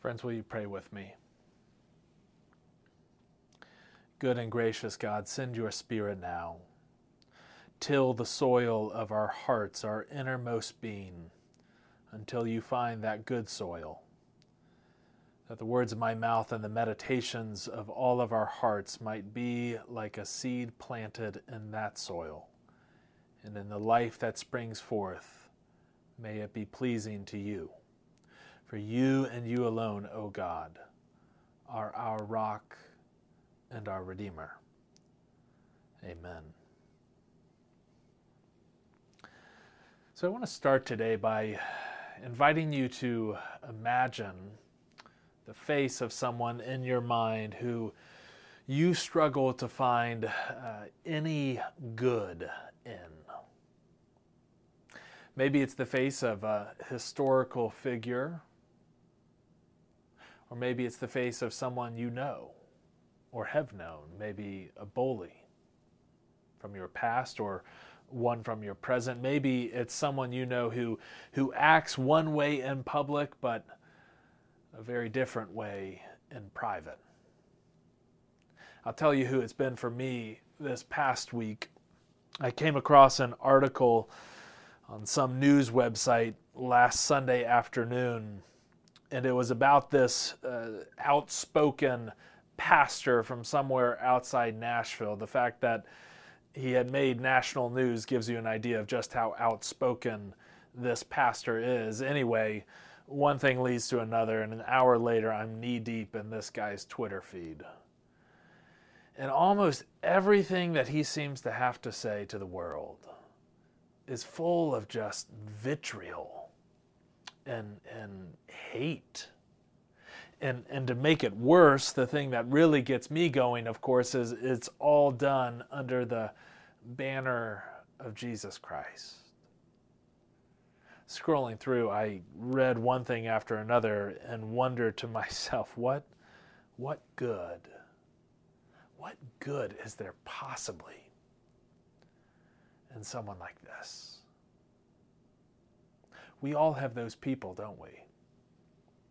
Friends, will you pray with me? Good and gracious God, send your Spirit now. Till the soil of our hearts, our innermost being, until you find that good soil. That the words of my mouth and the meditations of all of our hearts might be like a seed planted in that soil. And in the life that springs forth, may it be pleasing to you. For you and you alone, O God, are our rock and our Redeemer. Amen. So I want to start today by inviting you to imagine the face of someone in your mind who you struggle to find uh, any good in. Maybe it's the face of a historical figure or maybe it's the face of someone you know or have known, maybe a bully from your past or one from your present. Maybe it's someone you know who, who acts one way in public, but a very different way in private. I'll tell you who it's been for me this past week. I came across an article on some news website last Sunday afternoon and it was about this uh, outspoken pastor from somewhere outside Nashville. The fact that he had made national news gives you an idea of just how outspoken this pastor is. Anyway, one thing leads to another, and an hour later, I'm knee deep in this guy's Twitter feed. And almost everything that he seems to have to say to the world is full of just vitriol and and hate. And and to make it worse, the thing that really gets me going, of course, is it's all done under the banner of Jesus Christ. Scrolling through, I read one thing after another and wondered to myself, what what good? What good is there possibly in someone like this? We all have those people, don't we?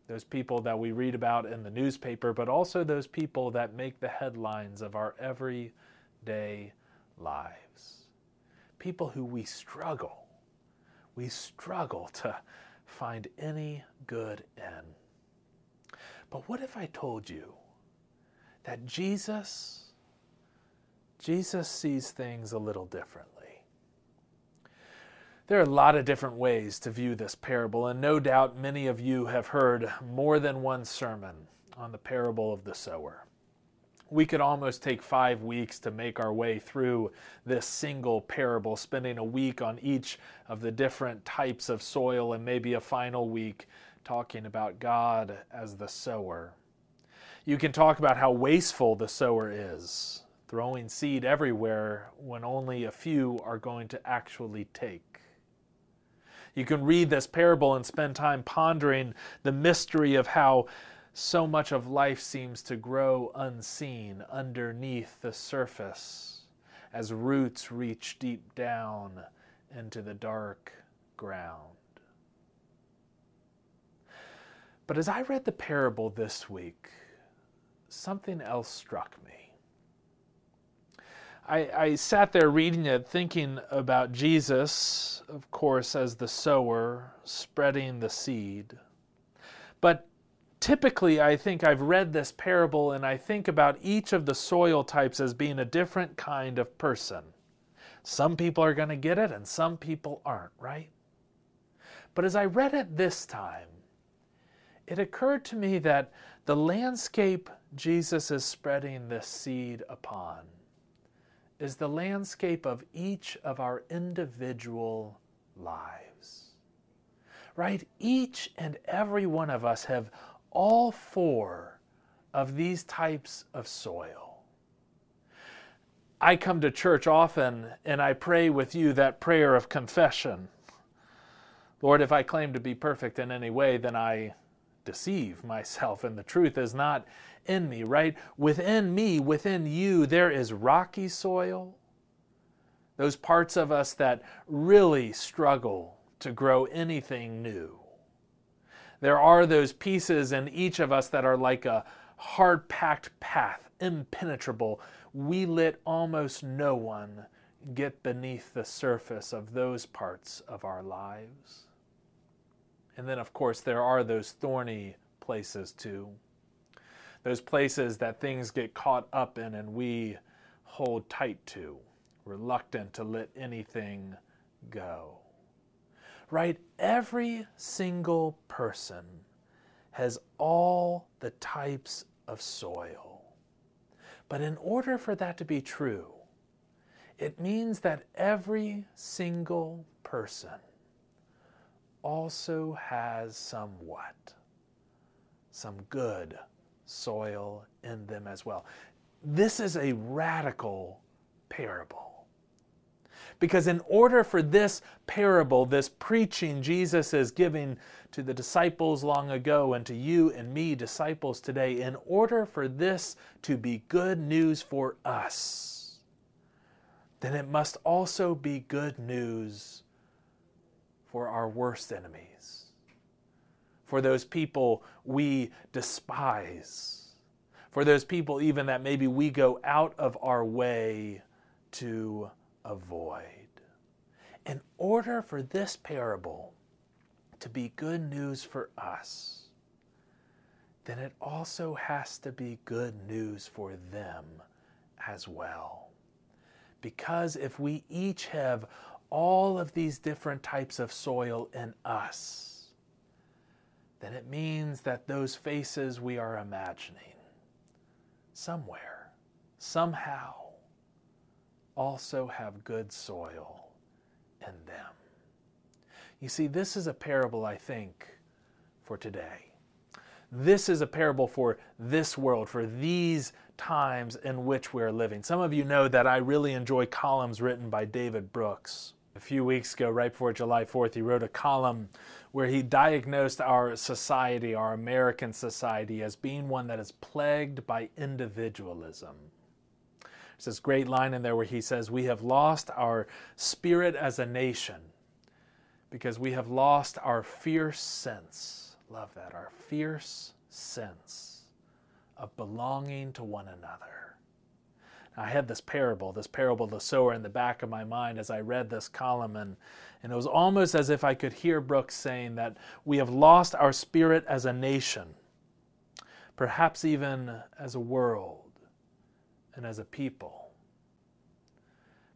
Those people that we read about in the newspaper, but also those people that make the headlines of our everyday lives. People who we struggle, we struggle to find any good in. But what if I told you that Jesus, Jesus sees things a little differently? There are a lot of different ways to view this parable, and no doubt many of you have heard more than one sermon on the parable of the sower. We could almost take five weeks to make our way through this single parable, spending a week on each of the different types of soil and maybe a final week talking about God as the sower. You can talk about how wasteful the sower is, throwing seed everywhere when only a few are going to actually take. You can read this parable and spend time pondering the mystery of how so much of life seems to grow unseen underneath the surface as roots reach deep down into the dark ground. But as I read the parable this week, something else struck me. I, I sat there reading it, thinking about Jesus, of course, as the sower, spreading the seed. But typically, I think I've read this parable and I think about each of the soil types as being a different kind of person. Some people are going to get it and some people aren't, right? But as I read it this time, it occurred to me that the landscape Jesus is spreading this seed upon is the landscape of each of our individual lives. Right? Each and every one of us have all four of these types of soil. I come to church often and I pray with you that prayer of confession. Lord, if I claim to be perfect in any way, then I deceive myself, and the truth is not in me, right? Within me, within you, there is rocky soil. Those parts of us that really struggle to grow anything new. There are those pieces in each of us that are like a hard packed path, impenetrable. We let almost no one get beneath the surface of those parts of our lives. And then, of course, there are those thorny places too. Those places that things get caught up in and we hold tight to, reluctant to let anything go. Right? Every single person has all the types of soil. But in order for that to be true, it means that every single person also has some what? Some good soil in them as well. This is a radical parable. Because in order for this parable, this preaching Jesus is giving to the disciples long ago and to you and me, disciples today, in order for this to be good news for us, then it must also be good news for our worst enemies, for those people we despise, for those people even that maybe we go out of our way to avoid. In order for this parable to be good news for us, then it also has to be good news for them as well. Because if we each have all of these different types of soil in us, then it means that those faces we are imagining somewhere, somehow, also have good soil in them. You see, this is a parable, I think, for today. This is a parable for this world, for these times in which we're living. Some of you know that I really enjoy columns written by David Brooks. A few weeks ago, right before July 4th, he wrote a column where he diagnosed our society, our American society, as being one that is plagued by individualism. There's this great line in there where he says, We have lost our spirit as a nation because we have lost our fierce sense. Love that, our fierce sense of belonging to one another. I had this parable, this parable of the sower, in the back of my mind as I read this column, and, and it was almost as if I could hear Brooks saying that we have lost our spirit as a nation, perhaps even as a world and as a people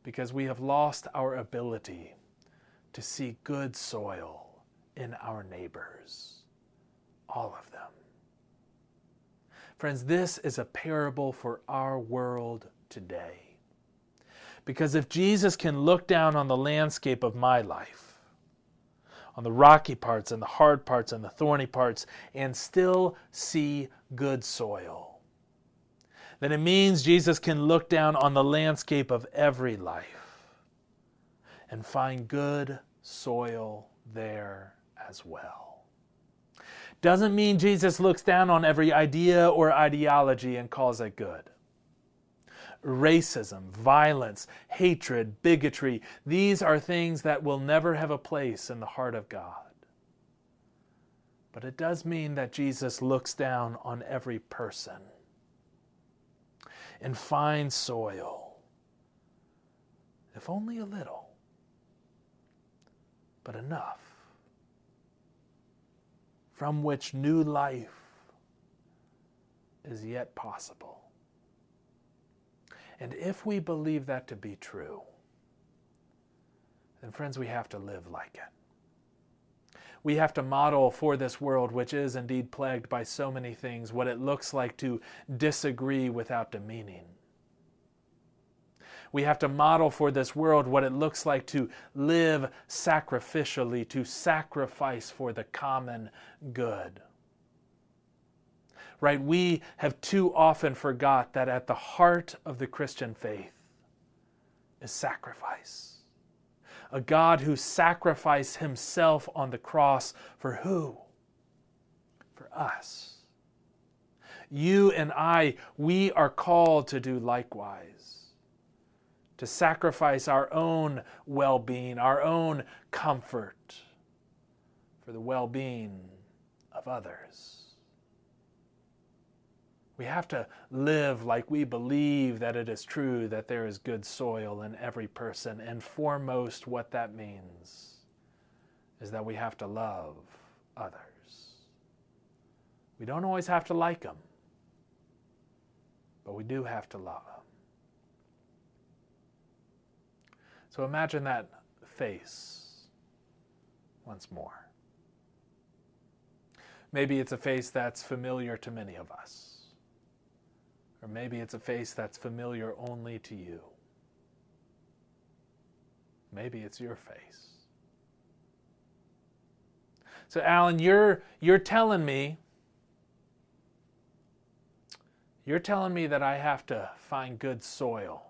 because we have lost our ability to see good soil in our neighbors, all of them. Friends, this is a parable for our world today. Because if Jesus can look down on the landscape of my life, on the rocky parts and the hard parts and the thorny parts, and still see good soil, then it means Jesus can look down on the landscape of every life and find good soil there as well. Doesn't mean Jesus looks down on every idea or ideology and calls it good. Racism, violence, hatred, bigotry, these are things that will never have a place in the heart of God. But it does mean that Jesus looks down on every person and fine soil, if only a little, but enough, from which new life is yet possible. And if we believe that to be true, then, friends, we have to live like it we have to model for this world, which is indeed plagued by so many things, what it looks like to disagree without demeaning. We have to model for this world what it looks like to live sacrificially, to sacrifice for the common good. Right? We have too often forgot that at the heart of the Christian faith is sacrifice a God who sacrificed himself on the cross for who? For us. You and I, we are called to do likewise, to sacrifice our own well being, our own comfort for the well being of of others. We have to live like we believe that it is true that there is good soil in every person. And foremost, what that means is that we have to love others. We don't always have to like them, but we do have to love them. So imagine that face once more. Maybe it's a face that's familiar to many of us. Or maybe it's a face that's familiar only to you. Maybe it's your face. So, Alan, you're, you're telling me, you're telling me that I have to find good soil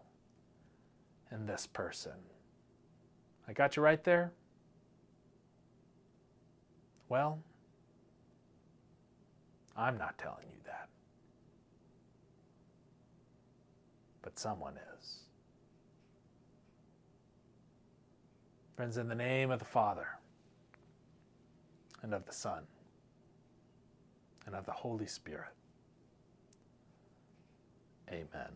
in this person. I got you right there? Well, I'm not telling you that. But someone is. Friends, in the name of the Father, and of the Son, and of the Holy Spirit, amen.